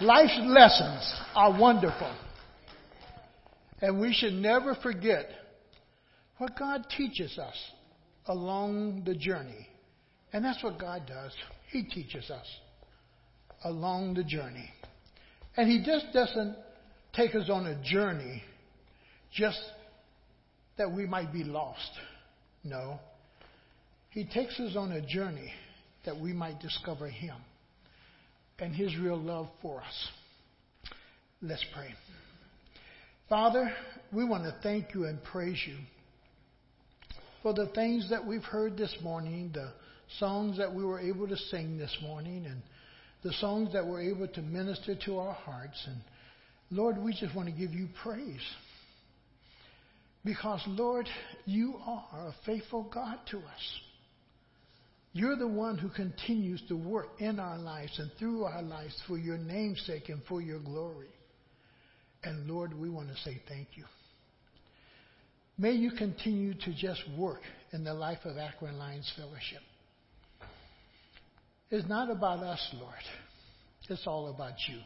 Life's lessons are wonderful. And we should never forget what God teaches us along the journey. And that's what God does. He teaches us along the journey. And He just doesn't take us on a journey just that we might be lost. No. He takes us on a journey that we might discover Him and His real love for us. Let's pray. Father, we want to thank you and praise you for the things that we've heard this morning, the songs that we were able to sing this morning, and the songs that were able to minister to our hearts. And Lord, we just want to give you praise. Because, Lord, you are a faithful God to us. You're the one who continues to work in our lives and through our lives for your name's sake and for your glory. And Lord, we want to say thank you. May you continue to just work in the life of Akron Lions Fellowship. It's not about us, Lord. It's all about you.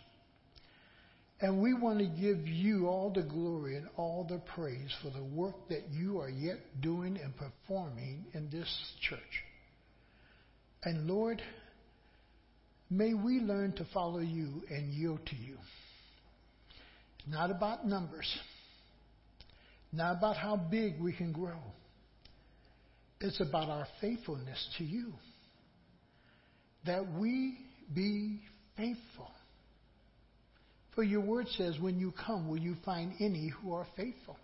And we want to give you all the glory and all the praise for the work that you are yet doing and performing in this church. And Lord, may we learn to follow you and yield to you. Not about numbers, not about how big we can grow. It's about our faithfulness to you. That we be faithful. For your word says, when you come, will you find any who are faithful?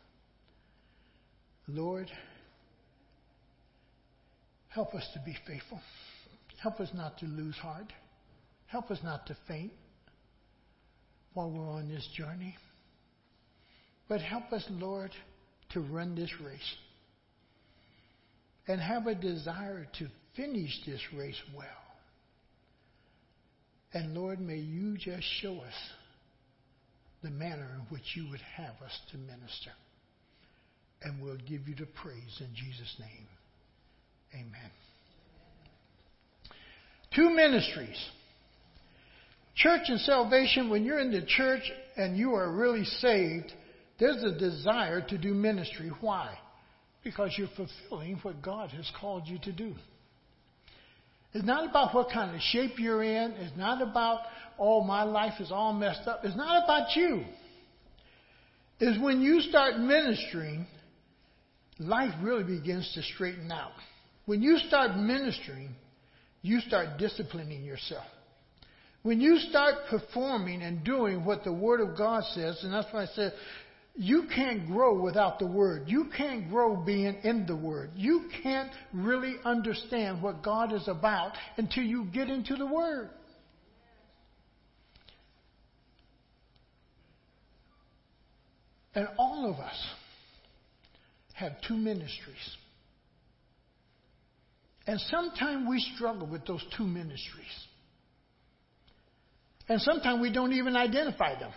Lord, help us to be faithful. Help us not to lose heart. Help us not to faint while we're on this journey. But help us, Lord, to run this race and have a desire to finish this race well. And Lord, may you just show us the manner in which you would have us to minister. And we'll give you the praise in Jesus' name. Amen. Two ministries. Church and salvation, when you're in the church and you are really saved, there's a desire to do ministry. Why? Because you're fulfilling what God has called you to do. It's not about what kind of shape you're in. It's not about, oh, my life is all messed up. It's not about you. It's when you start ministering, life really begins to straighten out. When you start ministering, you start disciplining yourself. When you start performing and doing what the Word of God says, and that's why I said you can't grow without the Word. You can't grow being in the Word. You can't really understand what God is about until you get into the Word. And all of us have two ministries. And sometimes we struggle with those two ministries. And sometimes we don't even identify them.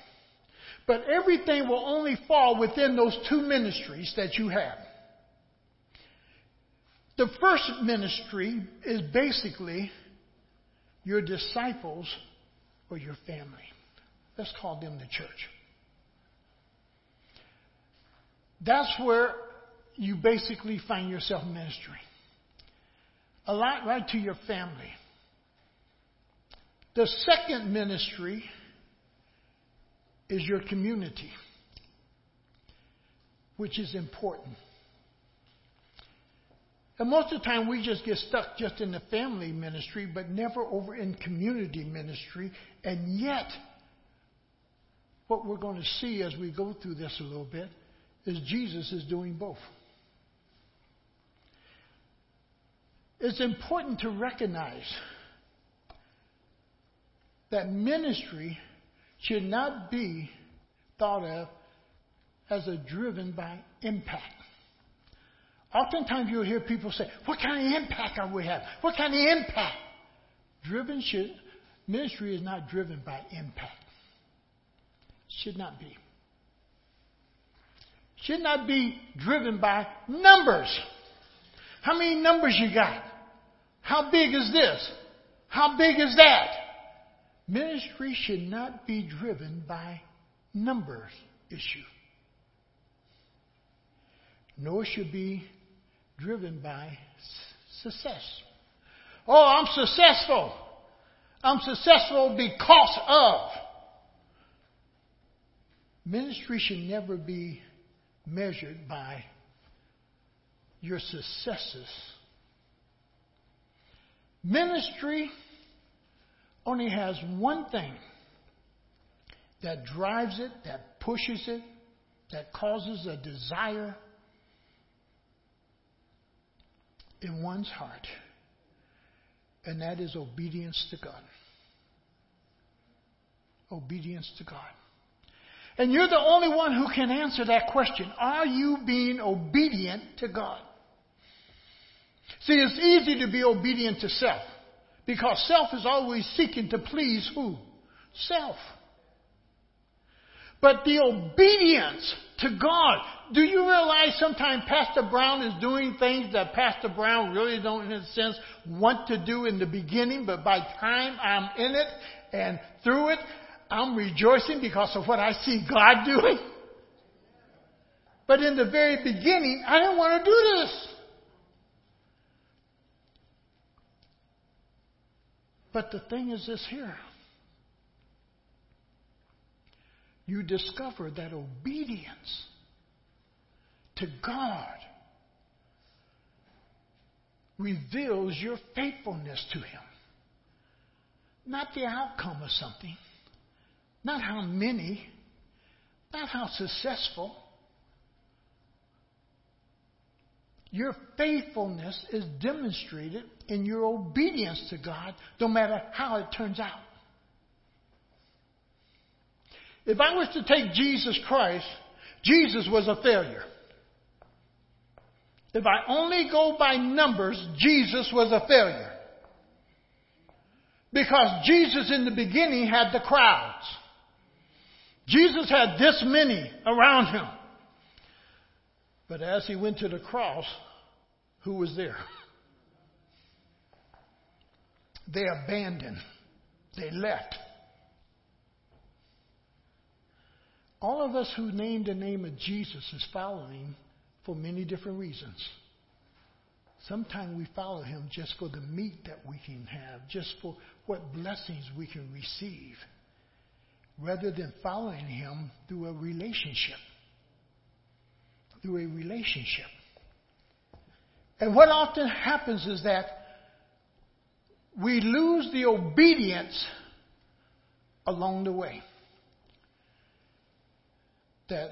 But everything will only fall within those two ministries that you have. The first ministry is basically your disciples or your family. Let's call them the church. That's where you basically find yourself ministering. A lot right to your family. The second ministry is your community, which is important. And most of the time we just get stuck just in the family ministry, but never over in community ministry. And yet, what we're going to see as we go through this a little bit is Jesus is doing both. It's important to recognize that ministry should not be thought of as a driven by impact. Oftentimes you'll hear people say, What kind of impact are we having? What kind of impact? Driven should ministry is not driven by impact. Should not be. Should not be driven by numbers. How many numbers you got? How big is this? How big is that? Ministry should not be driven by numbers issue. Nor should be driven by success. Oh, I'm successful. I'm successful because of. Ministry should never be measured by your successes. Ministry only has one thing that drives it, that pushes it, that causes a desire in one's heart, and that is obedience to God. Obedience to God. And you're the only one who can answer that question. Are you being obedient to God? See, it's easy to be obedient to self because self is always seeking to please who? Self. But the obedience to God. Do you realize sometimes Pastor Brown is doing things that Pastor Brown really don't, in a sense, want to do in the beginning, but by time I'm in it and through it, I'm rejoicing because of what I see God doing. But in the very beginning, I didn't want to do this. But the thing is this here. You discover that obedience to God reveals your faithfulness to Him. Not the outcome of something, not how many, not how successful. Your faithfulness is demonstrated in your obedience to God, no matter how it turns out. If I was to take Jesus Christ, Jesus was a failure. If I only go by numbers, Jesus was a failure. Because Jesus in the beginning had the crowds. Jesus had this many around him. But as he went to the cross, who was there? They abandoned. They left. All of us who name the name of Jesus is following for many different reasons. Sometimes we follow him just for the meat that we can have, just for what blessings we can receive, rather than following him through a relationship. Through a relationship. And what often happens is that we lose the obedience along the way. That,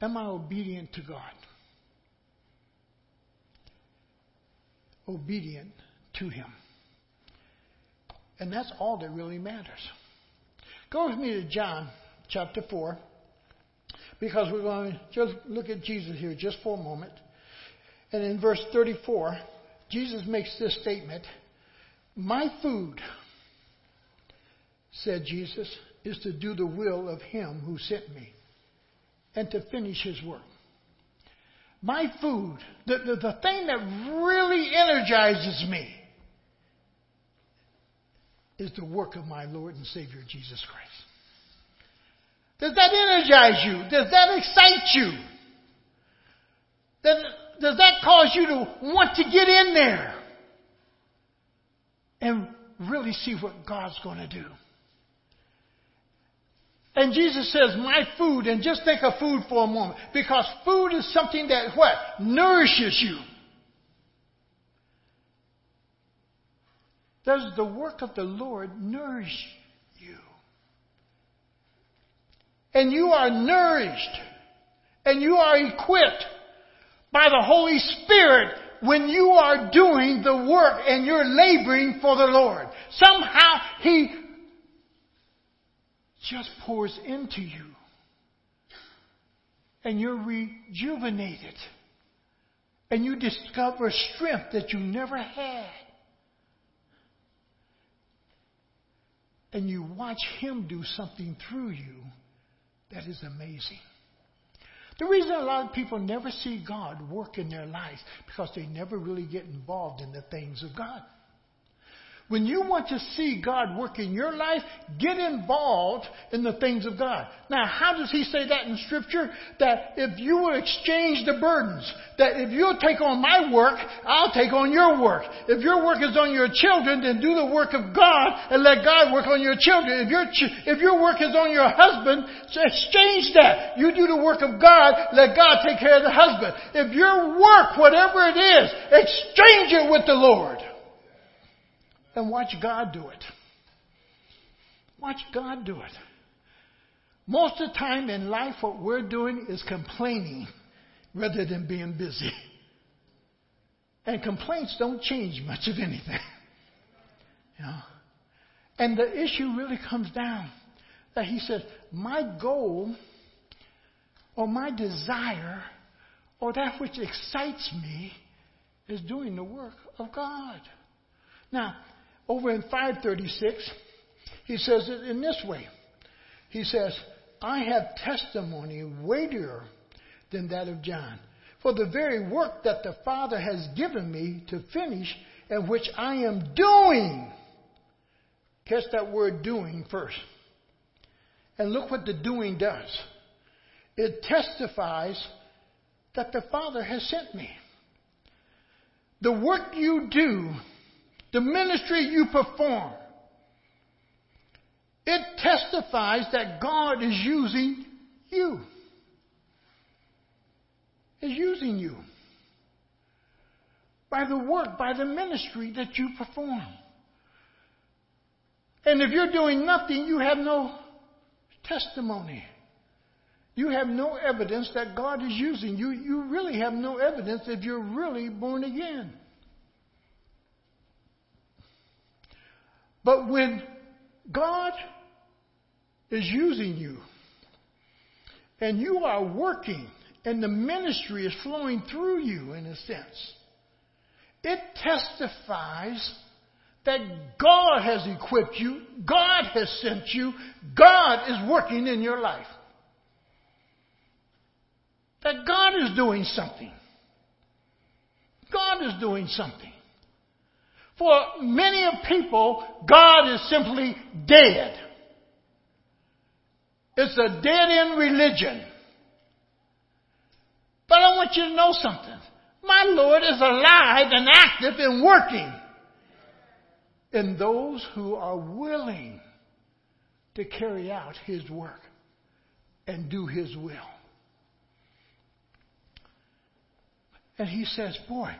am I obedient to God? Obedient to Him. And that's all that really matters. Go with me to John chapter 4, because we're going to just look at Jesus here just for a moment. And in verse 34, Jesus makes this statement my food, said Jesus, is to do the will of him who sent me and to finish his work. My food, the, the, the thing that really energizes me, is the work of my Lord and Savior Jesus Christ. Does that energize you? Does that excite you? Does, does that cause you to want to get in there? And really see what God's going to do. And Jesus says, my food, and just think of food for a moment, because food is something that what? Nourishes you. Does the work of the Lord nourish you? And you are nourished, and you are equipped by the Holy Spirit when you are doing the work and you're laboring for the Lord. Somehow He just pours into you. And you're rejuvenated. And you discover strength that you never had. And you watch Him do something through you that is amazing. The reason a lot of people never see God work in their lives because they never really get involved in the things of God. When you want to see God work in your life, get involved in the things of God. Now, how does he say that in scripture? That if you will exchange the burdens, that if you'll take on my work, I'll take on your work. If your work is on your children, then do the work of God and let God work on your children. If your, if your work is on your husband, exchange that. You do the work of God, let God take care of the husband. If your work, whatever it is, exchange it with the Lord and watch God do it. Watch God do it. Most of the time in life, what we're doing is complaining rather than being busy. And complaints don't change much of anything. You know? And the issue really comes down that he says, My goal or my desire or that which excites me is doing the work of God. Now, over in 536, he says it in this way. He says, I have testimony weightier than that of John. For the very work that the Father has given me to finish and which I am doing. Catch that word doing first. And look what the doing does. It testifies that the Father has sent me. The work you do the ministry you perform, it testifies that God is using you. Is using you by the work, by the ministry that you perform. And if you're doing nothing, you have no testimony. You have no evidence that God is using you. You really have no evidence if you're really born again. But when God is using you and you are working and the ministry is flowing through you in a sense, it testifies that God has equipped you, God has sent you, God is working in your life. That God is doing something. God is doing something. For many people, God is simply dead. It's a dead end religion. But I want you to know something. My Lord is alive and active and working in those who are willing to carry out His work and do His will. And He says, Boy,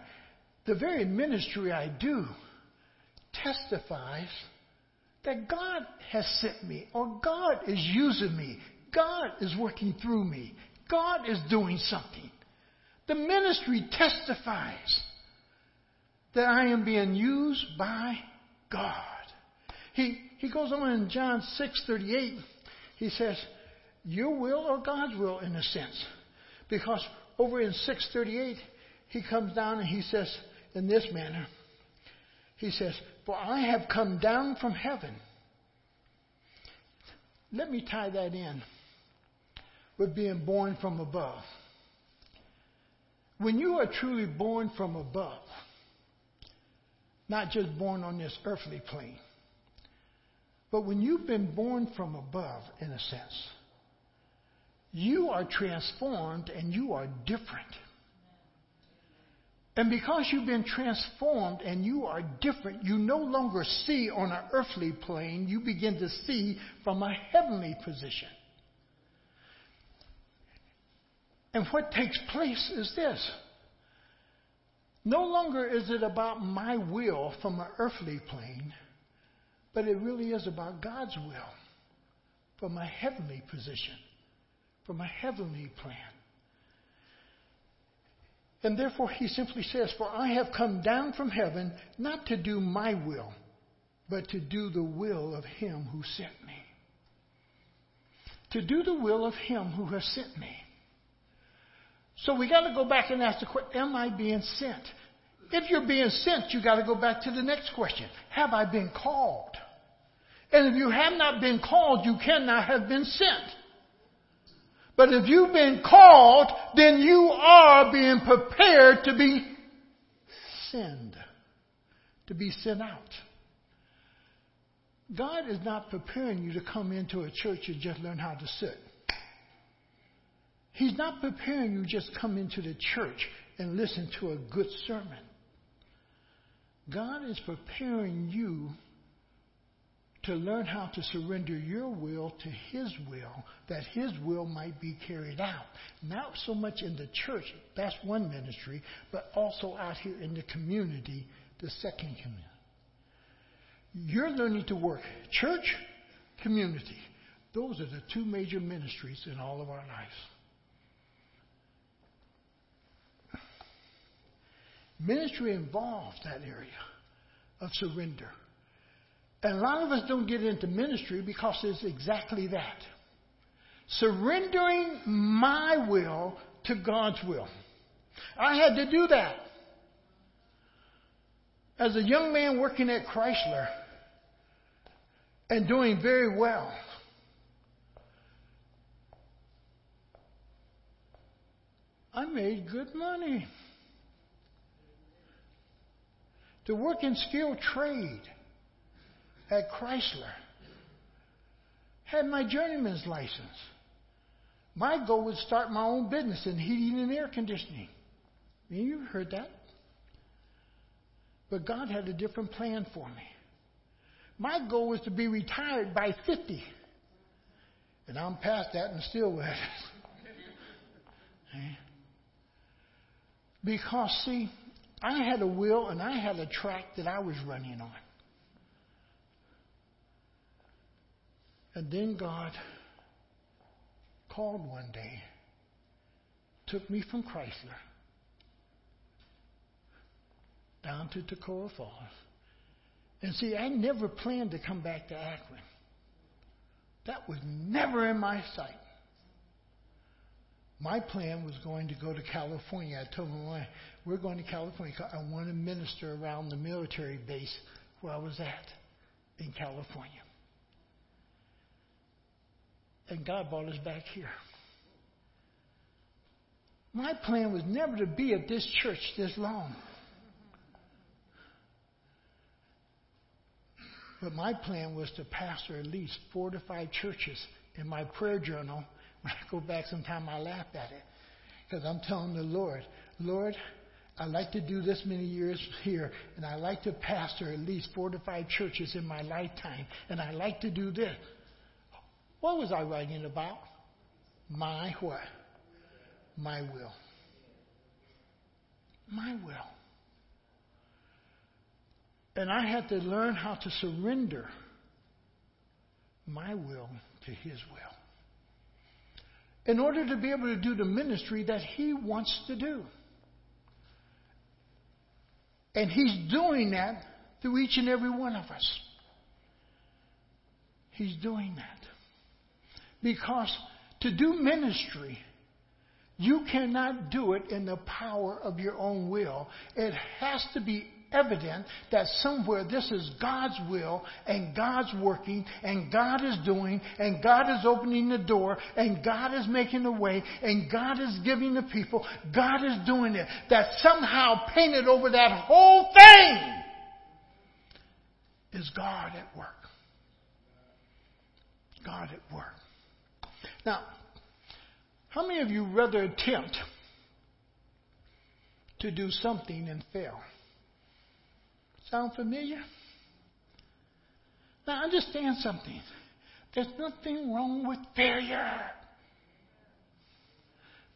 the very ministry I do testifies that God has sent me, or God is using me, God is working through me, God is doing something. The ministry testifies that I am being used by God. He, he goes on in John 6:38. He says, "Your will or God's will, in a sense," because over in 6:38 he comes down and he says in this manner. He says, For I have come down from heaven. Let me tie that in with being born from above. When you are truly born from above, not just born on this earthly plane, but when you've been born from above, in a sense, you are transformed and you are different. And because you've been transformed and you are different, you no longer see on an earthly plane, you begin to see from a heavenly position. And what takes place is this. No longer is it about my will from an earthly plane, but it really is about God's will from a heavenly position, from a heavenly plan. And therefore he simply says, For I have come down from heaven not to do my will, but to do the will of him who sent me. To do the will of him who has sent me. So we got to go back and ask the question, am I being sent? If you're being sent, you got to go back to the next question. Have I been called? And if you have not been called, you cannot have been sent. But if you've been called, then you are being prepared to be sent, to be sent out. God is not preparing you to come into a church and just learn how to sit. He's not preparing you just come into the church and listen to a good sermon. God is preparing you to learn how to surrender your will to His will, that His will might be carried out. Not so much in the church, that's one ministry, but also out here in the community, the second community. You're learning to work church, community. Those are the two major ministries in all of our lives. Ministry involves that area of surrender. And a lot of us don't get into ministry because it's exactly that. Surrendering my will to God's will. I had to do that. As a young man working at Chrysler and doing very well, I made good money. To work in skilled trade at Chrysler. Had my journeyman's license. My goal was to start my own business in heating and air conditioning. You've heard that. But God had a different plan for me. My goal was to be retired by 50. And I'm past that and still with it. Eh? because, see, I had a will and I had a track that I was running on. And then God called one day, took me from Chrysler down to Toccoa Falls. And see, I never planned to come back to Akron. That was never in my sight. My plan was going to go to California. I told my we're going to California. I want to minister around the military base where I was at in California. And God brought us back here. My plan was never to be at this church this long. But my plan was to pastor at least four to five churches. In my prayer journal, when I go back sometime, I laugh at it. Because I'm telling the Lord, Lord, I like to do this many years here, and I like to pastor at least four to five churches in my lifetime, and I like to do this. What was I writing about? My what? My will. My will. And I had to learn how to surrender my will to His will in order to be able to do the ministry that He wants to do. And He's doing that through each and every one of us. He's doing that. Because to do ministry, you cannot do it in the power of your own will. It has to be evident that somewhere this is God's will and God's working and God is doing and God is opening the door and God is making the way and God is giving the people. God is doing it. That somehow painted over that whole thing is God at work. God at work. Now, how many of you rather attempt to do something and fail? Sound familiar? Now, understand something. There's nothing wrong with failure.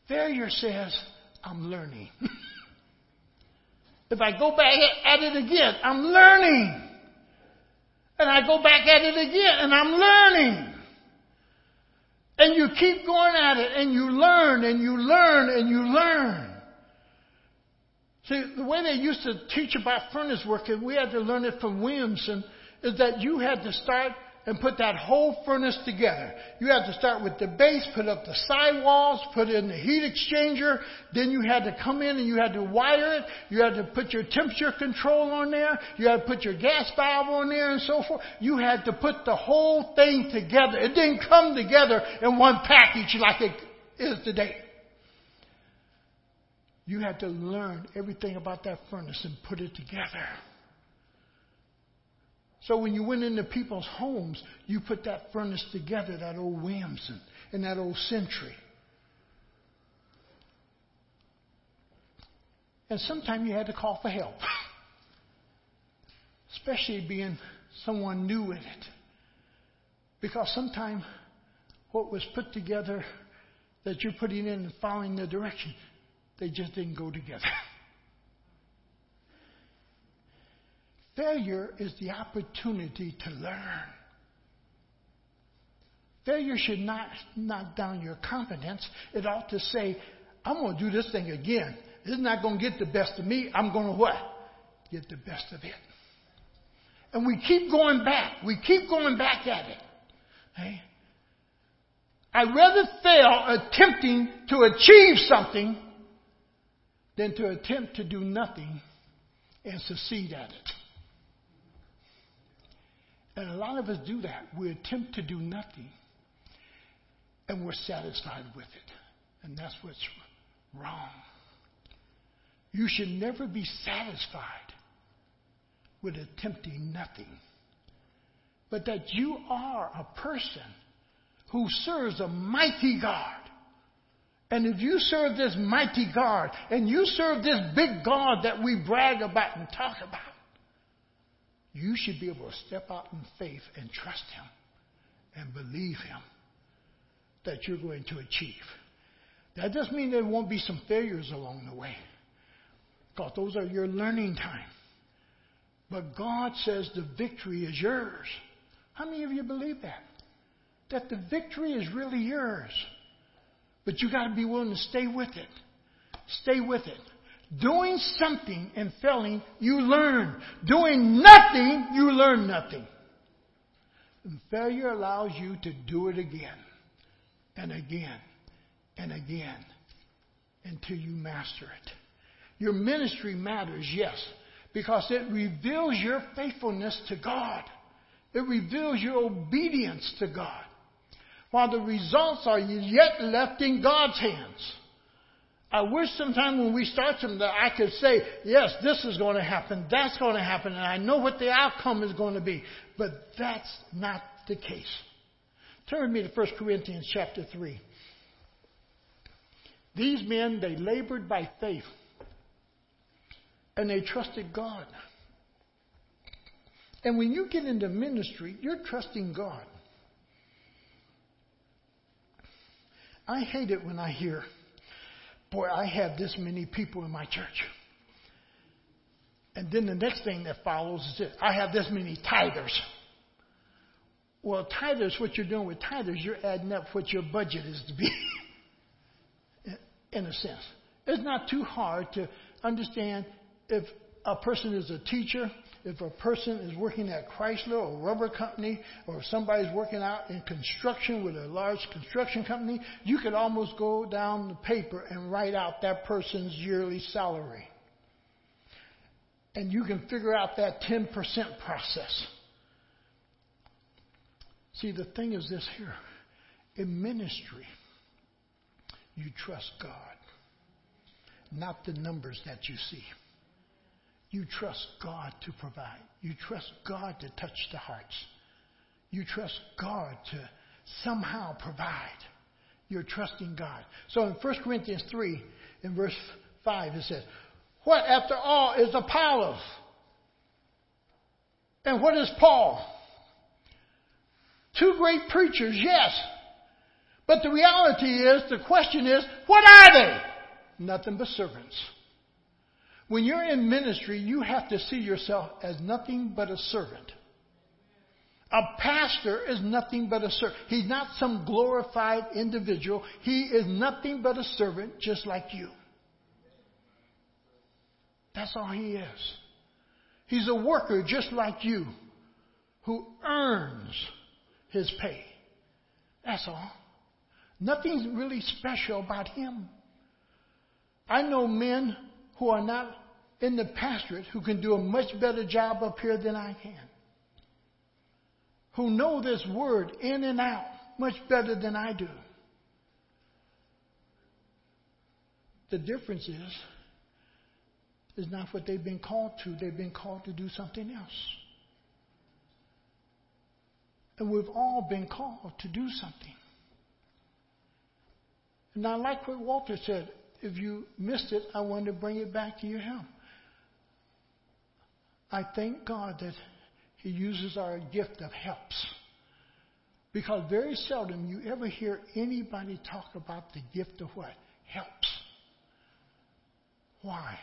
Failure says, I'm learning. if I go back at it again, I'm learning. And I go back at it again, and I'm learning. And you keep going at it and you learn and you learn and you learn. See, the way they used to teach about furnace work, and we had to learn it from Williamson, is that you had to start and put that whole furnace together. You had to start with the base, put up the sidewalls, put in the heat exchanger. Then you had to come in and you had to wire it. You had to put your temperature control on there. You had to put your gas valve on there and so forth. You had to put the whole thing together. It didn't come together in one package like it is today. You had to learn everything about that furnace and put it together. So when you went into people's homes, you put that furnace together, that old Williamson and that old Century. And sometimes you had to call for help, especially being someone new in it. Because sometimes what was put together that you're putting in and following the direction, they just didn't go together. Failure is the opportunity to learn. Failure should not knock down your confidence. It ought to say, I'm going to do this thing again. It's not going to get the best of me. I'm going to what? Get the best of it. And we keep going back. We keep going back at it. I'd rather fail attempting to achieve something than to attempt to do nothing and succeed at it. And a lot of us do that. We attempt to do nothing and we're satisfied with it. And that's what's wrong. You should never be satisfied with attempting nothing, but that you are a person who serves a mighty God. And if you serve this mighty God and you serve this big God that we brag about and talk about, you should be able to step out in faith and trust Him and believe Him that you're going to achieve. That doesn't mean there won't be some failures along the way, because those are your learning time. But God says the victory is yours. How many of you believe that? That the victory is really yours. But you got to be willing to stay with it. Stay with it. Doing something and failing, you learn. Doing nothing, you learn nothing. And failure allows you to do it again and again and again until you master it. Your ministry matters, yes, because it reveals your faithfulness to God. It reveals your obedience to God. While the results are yet left in God's hands. I wish sometime when we start something that I could say, yes, this is going to happen, that's going to happen, and I know what the outcome is going to be. But that's not the case. Turn with me to 1 Corinthians chapter 3. These men, they labored by faith and they trusted God. And when you get into ministry, you're trusting God. I hate it when I hear, boy, I have this many people in my church. And then the next thing that follows is this I have this many tithers. Well, tithers, what you're doing with tithers, you're adding up what your budget is to be, in a sense. It's not too hard to understand if a person is a teacher, if a person is working at Chrysler or rubber company, or somebody's working out in construction with a large construction company, you could almost go down the paper and write out that person's yearly salary. And you can figure out that 10% process. See, the thing is this here. In ministry, you trust God, not the numbers that you see. You trust God to provide. You trust God to touch the hearts. You trust God to somehow provide. You're trusting God. So in 1 Corinthians 3, in verse 5, it says, What after all is Apollos? And what is Paul? Two great preachers, yes. But the reality is, the question is, what are they? Nothing but servants. When you're in ministry, you have to see yourself as nothing but a servant. A pastor is nothing but a servant. He's not some glorified individual. He is nothing but a servant just like you. That's all he is. He's a worker just like you who earns his pay. That's all. Nothing's really special about him. I know men who are not in the pastorate who can do a much better job up here than I can. Who know this word in and out much better than I do. The difference is, is not what they've been called to. They've been called to do something else. And we've all been called to do something. And I like what Walter said. If you missed it, I want to bring it back to your help. I thank God that He uses our gift of helps. Because very seldom you ever hear anybody talk about the gift of what? Helps. Why?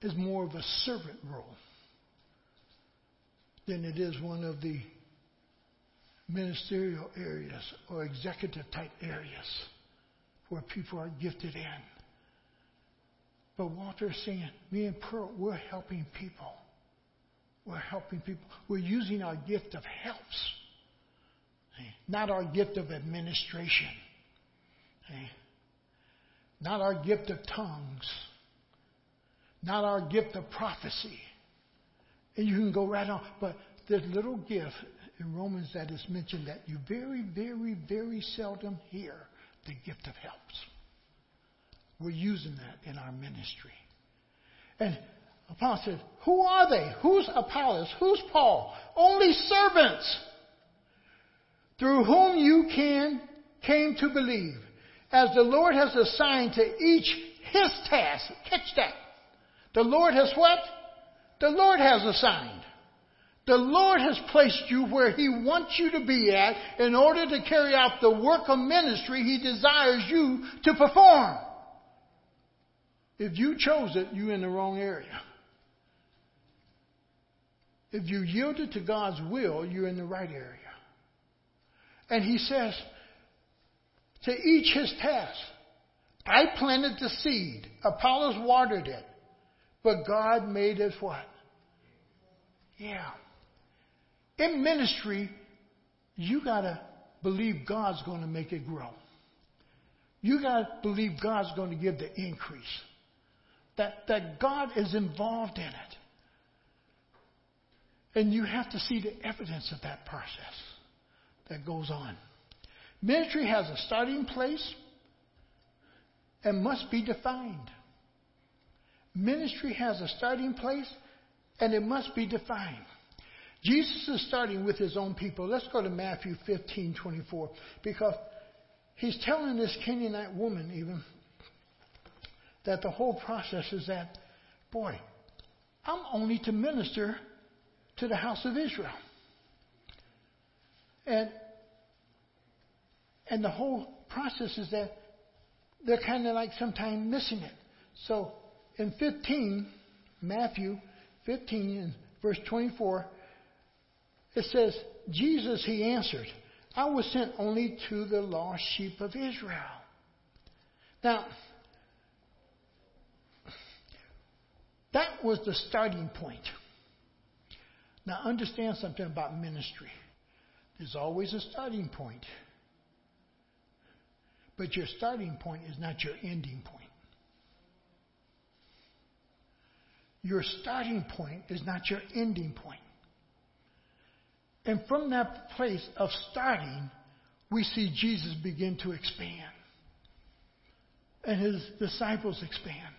It's more of a servant role than it is one of the ministerial areas or executive type areas where people are gifted in. But Walter is saying, me and Pearl, we're helping people. We're helping people. We're using our gift of helps, not our gift of administration, not our gift of tongues, not our gift of prophecy. And you can go right on. But this little gift in Romans that is mentioned that you very, very, very seldom hear the gift of helps. We're using that in our ministry. And Paul said, Who are they? Who's Apollos? Who's Paul? Only servants through whom you can came to believe. As the Lord has assigned to each his task. Catch that. The Lord has what? The Lord has assigned. The Lord has placed you where He wants you to be at in order to carry out the work of ministry He desires you to perform. If you chose it, you're in the wrong area. If you yielded to God's will, you're in the right area. And He says, to each his task. I planted the seed, Apollos watered it, but God made it what? Yeah. In ministry, you got to believe God's to make it grow. You got to believe God's to give the increase. That, that God is involved in it. And you have to see the evidence of that process that goes on. Ministry has a starting place and must be defined. Ministry has a starting place and it must be defined. Jesus is starting with his own people. Let's go to Matthew 15 24 because he's telling this Canaanite woman, even, that the whole process is that, boy, I'm only to minister to the house of Israel. And and the whole process is that they're kind of like sometimes missing it. So in 15, Matthew 15 and verse 24, it says, Jesus, he answered, I was sent only to the lost sheep of Israel. Now, that was the starting point. Now, understand something about ministry. There's always a starting point. But your starting point is not your ending point. Your starting point is not your ending point. And from that place of starting, we see Jesus begin to expand. And his disciples expand.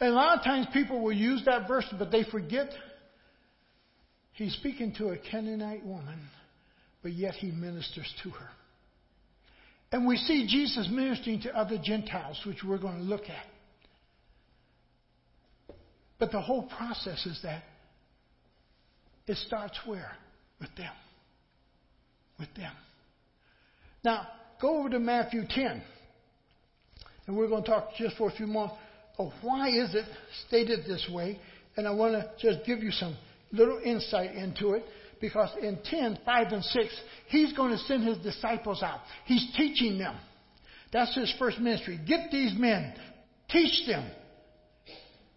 And a lot of times people will use that verse, but they forget he's speaking to a Canaanite woman, but yet he ministers to her. And we see Jesus ministering to other Gentiles, which we're going to look at. But the whole process is that it starts where? With them. With them. Now, go over to Matthew 10. And we're going to talk just for a few moments of oh, why is it stated this way. And I want to just give you some little insight into it because in 10, 5, and 6, he's going to send his disciples out. He's teaching them. That's his first ministry. Get these men, teach them.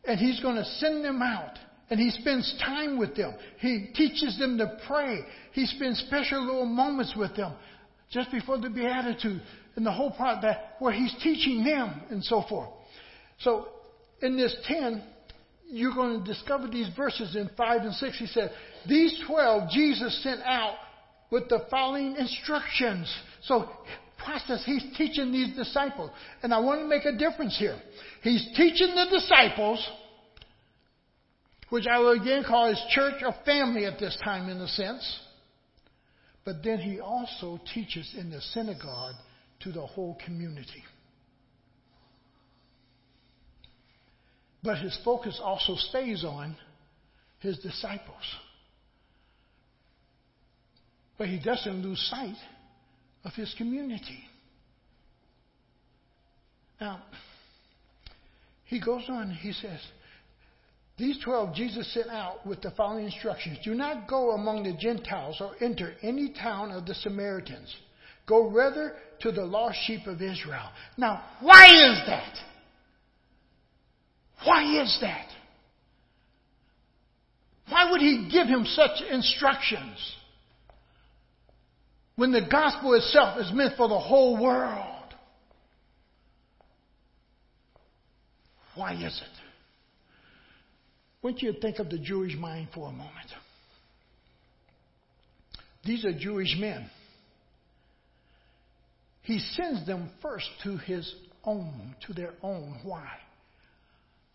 And he's going to send them out. And he spends time with them. He teaches them to pray. He spends special little moments with them just before the Beatitude and the whole part that where he's teaching them and so forth. So in this 10, you're going to discover these verses in 5 and 6. He said, These 12 Jesus sent out with the following instructions. So, process, he's teaching these disciples. And I want to make a difference here. He's teaching the disciples, which I will again call his church or family at this time in a sense. But then he also teaches in the synagogue to the whole community. But his focus also stays on his disciples. But he doesn't lose sight of his community. Now, he goes on, he says, these twelve Jesus sent out with the following instructions Do not go among the Gentiles or enter any town of the Samaritans. Go rather to the lost sheep of Israel. Now, why is that? Why is that? Why would he give him such instructions when the gospel itself is meant for the whole world? Why is it? want you think of the Jewish mind for a moment. These are Jewish men. He sends them first to his own, to their own. Why?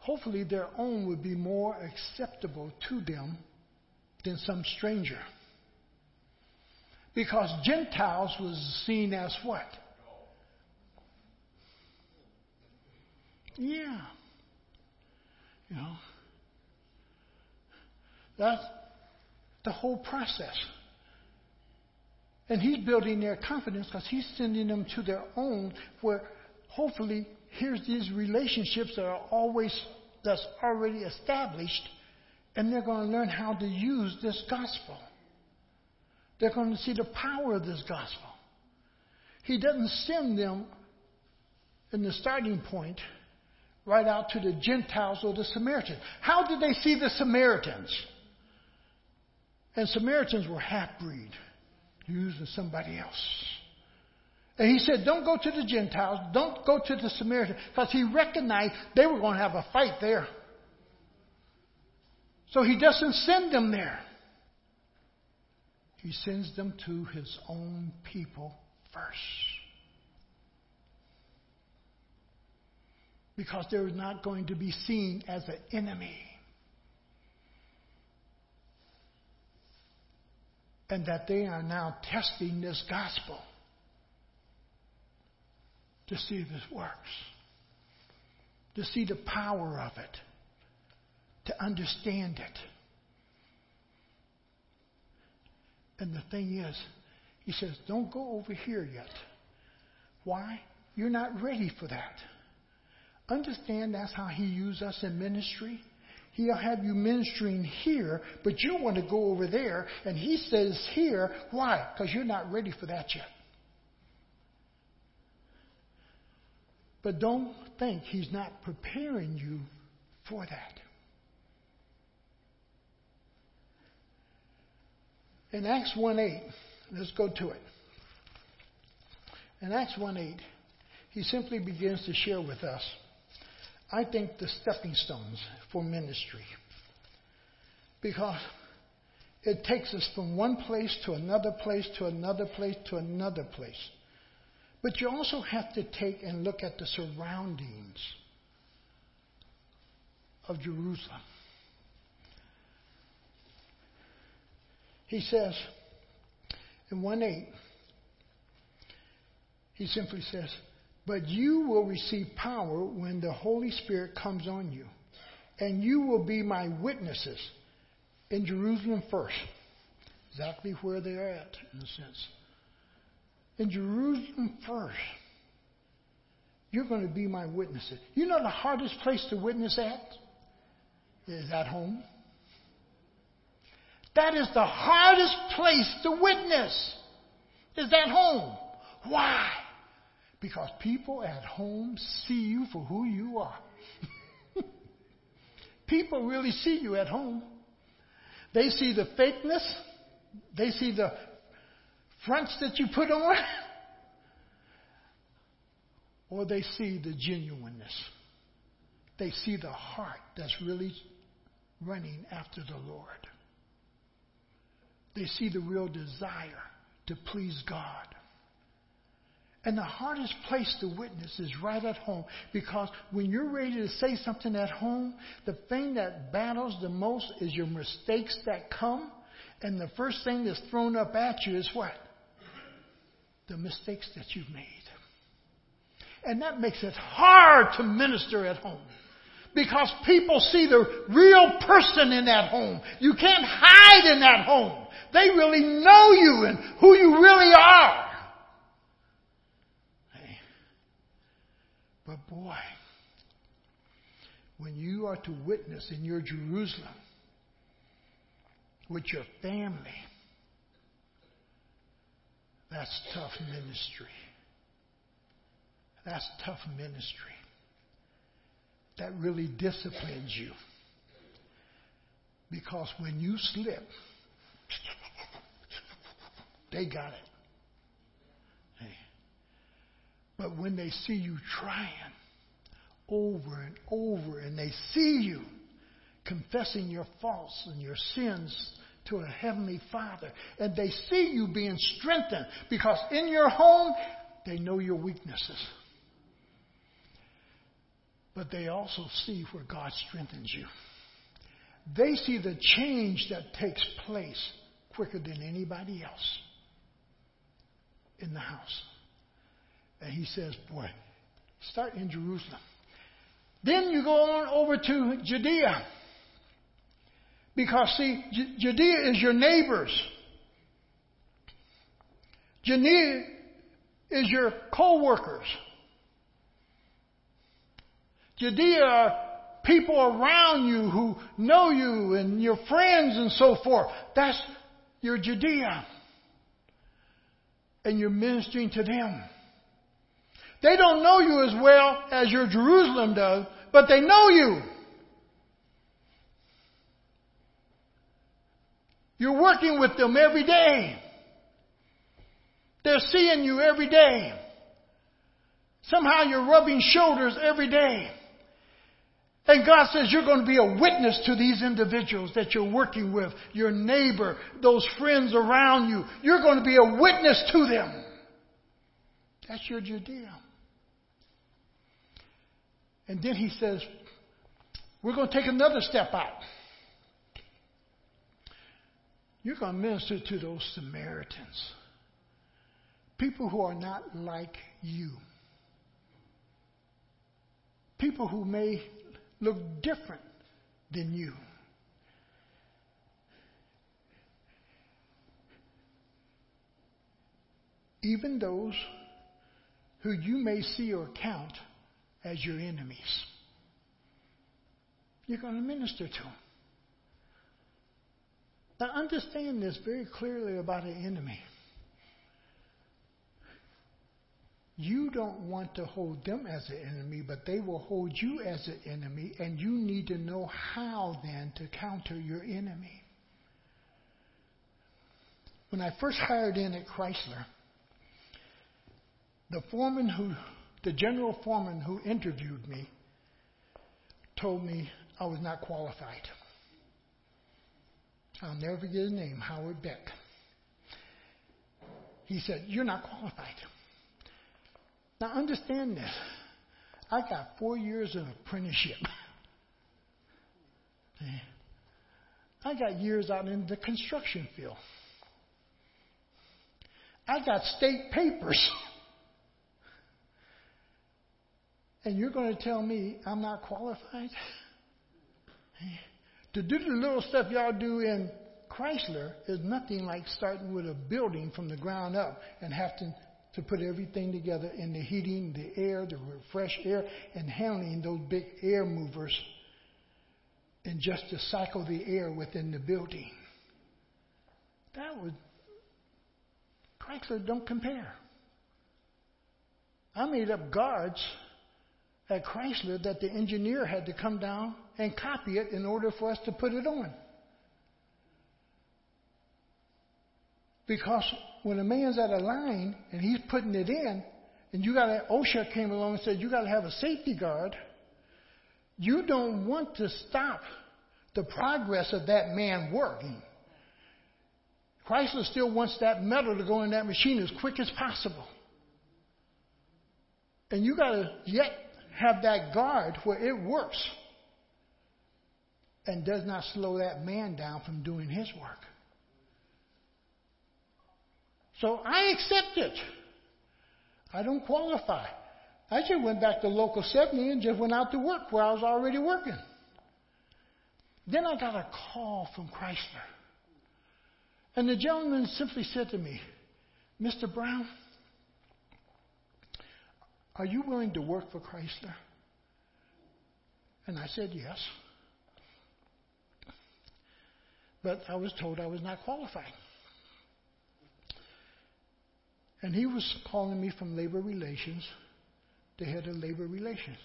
Hopefully, their own would be more acceptable to them than some stranger. Because Gentiles was seen as what? Yeah. You know, that's the whole process. And he's building their confidence because he's sending them to their own where hopefully here's these relationships that are always that's already established and they're going to learn how to use this gospel. They're going to see the power of this gospel. He doesn't send them in the starting point right out to the Gentiles or the Samaritans. How did they see the Samaritans? And Samaritans were half breed, using somebody else. And he said, Don't go to the Gentiles, don't go to the Samaritans, because he recognized they were going to have a fight there. So he doesn't send them there. He sends them to his own people first. Because they're not going to be seen as an enemy. and that they are now testing this gospel to see if this works, to see the power of it, to understand it. And the thing is, he says, don't go over here yet. Why? You're not ready for that. Understand that's how he used us in ministry. He'll have you ministering here, but you want to go over there, and he says here. Why? Because you're not ready for that yet. But don't think he's not preparing you for that. In Acts 1 8, let's go to it. In Acts 1 8, he simply begins to share with us I think, the stepping stones for ministry. Because it takes us from one place to another place to another place to another place. But you also have to take and look at the surroundings of Jerusalem. He says in 1 8, he simply says, but you will receive power when the Holy Spirit comes on you. And you will be my witnesses in Jerusalem first. Exactly where they're at, in a sense. In Jerusalem first. You're going to be my witnesses. You know the hardest place to witness at? Is at home. That is the hardest place to witness. Is at home. Why? Because people at home see you for who you are. people really see you at home. They see the fakeness, they see the fronts that you put on, or they see the genuineness. They see the heart that's really running after the Lord. They see the real desire to please God. And the hardest place to witness is right at home because when you're ready to say something at home, the thing that battles the most is your mistakes that come. And the first thing that's thrown up at you is what? The mistakes that you've made. And that makes it hard to minister at home because people see the real person in that home. You can't hide in that home. They really know you and who you really are. But boy, when you are to witness in your Jerusalem with your family, that's tough ministry. That's tough ministry. That really disciplines you. Because when you slip, they got it. But when they see you trying over and over and they see you confessing your faults and your sins to a heavenly Father and they see you being strengthened because in your home they know your weaknesses. But they also see where God strengthens you. They see the change that takes place quicker than anybody else in the house. And he says, Boy, start in Jerusalem. Then you go on over to Judea. Because, see, Judea is your neighbors. Judea is your co workers. Judea are people around you who know you and your friends and so forth. That's your Judea. And you're ministering to them. They don't know you as well as your Jerusalem does, but they know you. You're working with them every day. They're seeing you every day. Somehow you're rubbing shoulders every day. And God says you're going to be a witness to these individuals that you're working with, your neighbor, those friends around you. You're going to be a witness to them. That's your Judea. And then he says, We're going to take another step out. You're going to minister to those Samaritans, people who are not like you, people who may look different than you. Even those who you may see or count as your enemies. You're going to minister to them. Now, understand this very clearly about an enemy. You don't want to hold them as an enemy, but they will hold you as an enemy, and you need to know how then to counter your enemy. When I first hired in at Chrysler, the foreman who the general foreman who interviewed me told me I was not qualified. I'll never forget his name, Howard Beck. He said, You're not qualified. Now understand this. I got four years of apprenticeship. I got years out in the construction field. I got state papers. And you're going to tell me I'm not qualified? To do the little stuff y'all do in Chrysler is nothing like starting with a building from the ground up and having to put everything together in the heating, the air, the fresh air, and handling those big air movers and just to cycle the air within the building. That would Chrysler don't compare. I made up guards at Chrysler that the engineer had to come down and copy it in order for us to put it on. Because when a man's at a line and he's putting it in, and you got a, OSHA came along and said you got to have a safety guard, you don't want to stop the progress of that man working. Chrysler still wants that metal to go in that machine as quick as possible. And you got to yet have that guard where it works and does not slow that man down from doing his work. So I accept it. I don't qualify. I just went back to local 70 and just went out to work where I was already working. Then I got a call from Chrysler. And the gentleman simply said to me, Mr. Brown, are you willing to work for Chrysler? And I said, Yes. But I was told I was not qualified. And he was calling me from labor relations, the head of labor relations.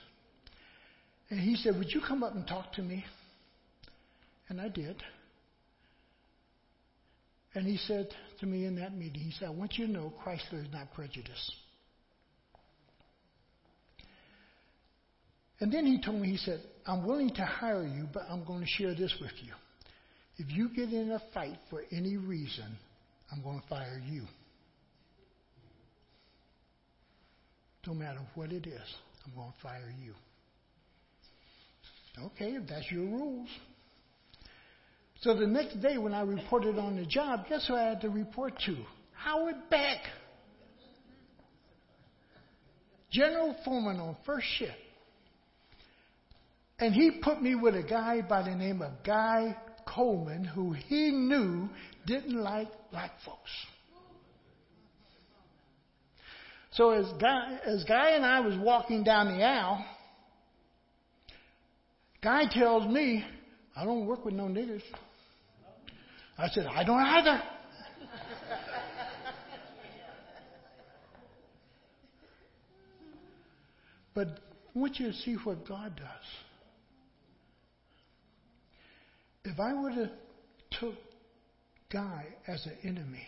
And he said, Would you come up and talk to me? And I did. And he said to me in that meeting, he said, I want you to know Chrysler is not prejudiced. And then he told me, he said, I'm willing to hire you, but I'm going to share this with you. If you get in a fight for any reason, I'm going to fire you. No matter what it is, I'm going to fire you. Okay, if that's your rules. So the next day when I reported on the job, guess who I had to report to? Howard Beck. General foreman on first shift. And he put me with a guy by the name of Guy Coleman, who he knew didn't like black folks. So as Guy, as Guy and I was walking down the aisle, Guy tells me, I don't work with no niggers. I said, I don't either. but I want you to see what God does. If I would have took Guy as an enemy,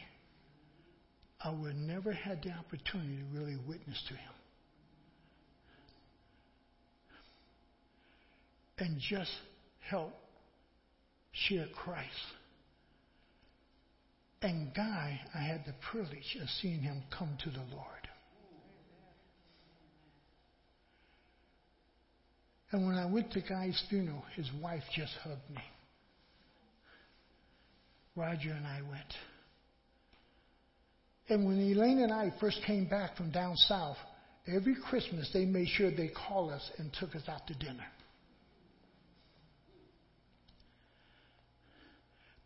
I would never had the opportunity to really witness to him. And just help share Christ. And Guy, I had the privilege of seeing him come to the Lord. And when I went to Guy's funeral, his wife just hugged me. Roger and I went. And when Elaine and I first came back from down south, every Christmas they made sure they called us and took us out to dinner.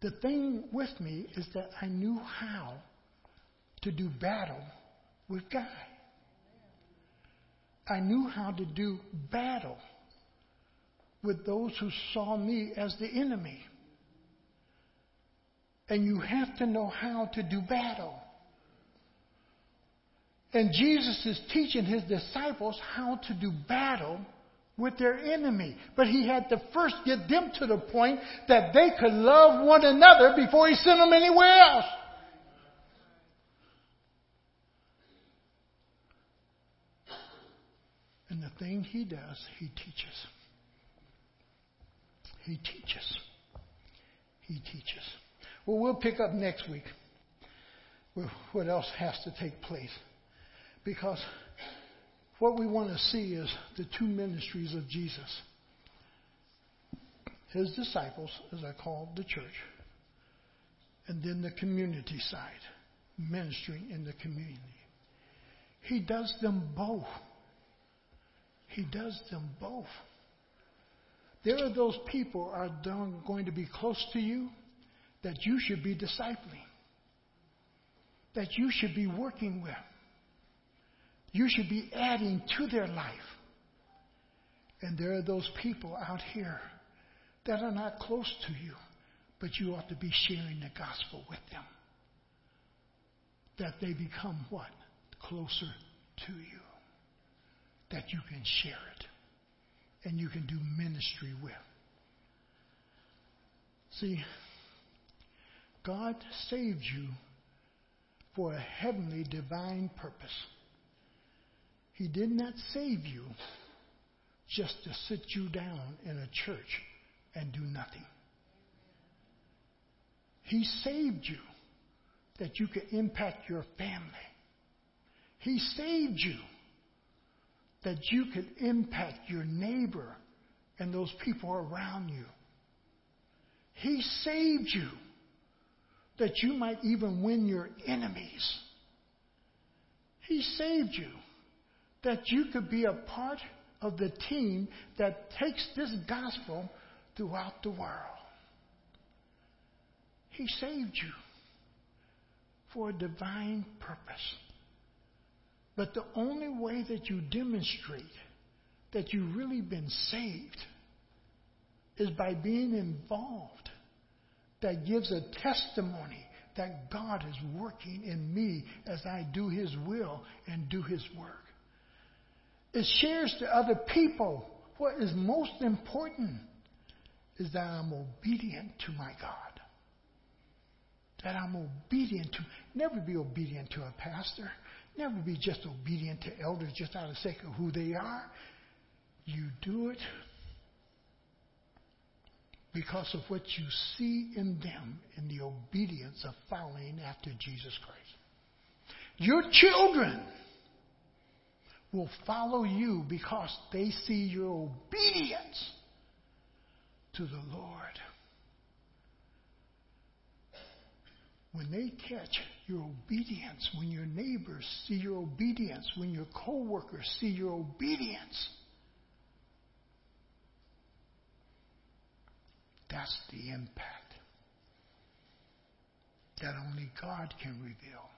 The thing with me is that I knew how to do battle with Guy. I knew how to do battle with those who saw me as the enemy. And you have to know how to do battle. And Jesus is teaching his disciples how to do battle with their enemy. But he had to first get them to the point that they could love one another before he sent them anywhere else. And the thing he does, he teaches. He teaches. He teaches. Well, we'll pick up next week with what else has to take place. Because what we want to see is the two ministries of Jesus his disciples, as I call the church, and then the community side, ministering in the community. He does them both. He does them both. There are those people are going to be close to you that you should be discipling, that you should be working with. You should be adding to their life. And there are those people out here that are not close to you, but you ought to be sharing the gospel with them. That they become what? Closer to you. That you can share it and you can do ministry with. See, God saved you for a heavenly divine purpose. He did not save you just to sit you down in a church and do nothing. He saved you that you could impact your family. He saved you that you could impact your neighbor and those people around you. He saved you that you might even win your enemies. He saved you that you could be a part of the team that takes this gospel throughout the world. He saved you for a divine purpose. But the only way that you demonstrate that you've really been saved is by being involved. That gives a testimony that God is working in me as I do His will and do His work. It shares to other people what is most important is that I'm obedient to my God. That I'm obedient to, never be obedient to a pastor. Never be just obedient to elders just out of sake of who they are. You do it because of what you see in them in the obedience of following after Jesus Christ. Your children will follow you because they see your obedience to the Lord. When they catch your obedience, when your neighbors see your obedience, when your coworkers see your obedience, that's the impact that only God can reveal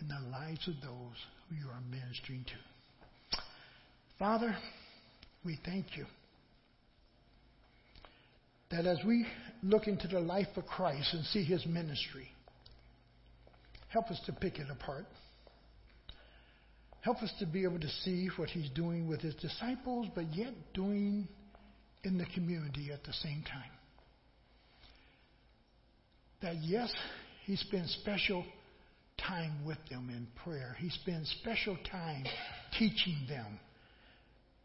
in the lives of those who you are ministering to. Father, we thank you that as we look into the life of Christ and see his ministry, help us to pick it apart. Help us to be able to see what he's doing with his disciples, but yet doing in the community at the same time. That yes, he spends special time with them in prayer. He spends special time teaching them.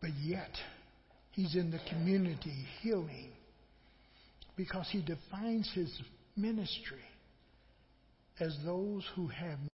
But yet, he's in the community healing because he defines his ministry as those who have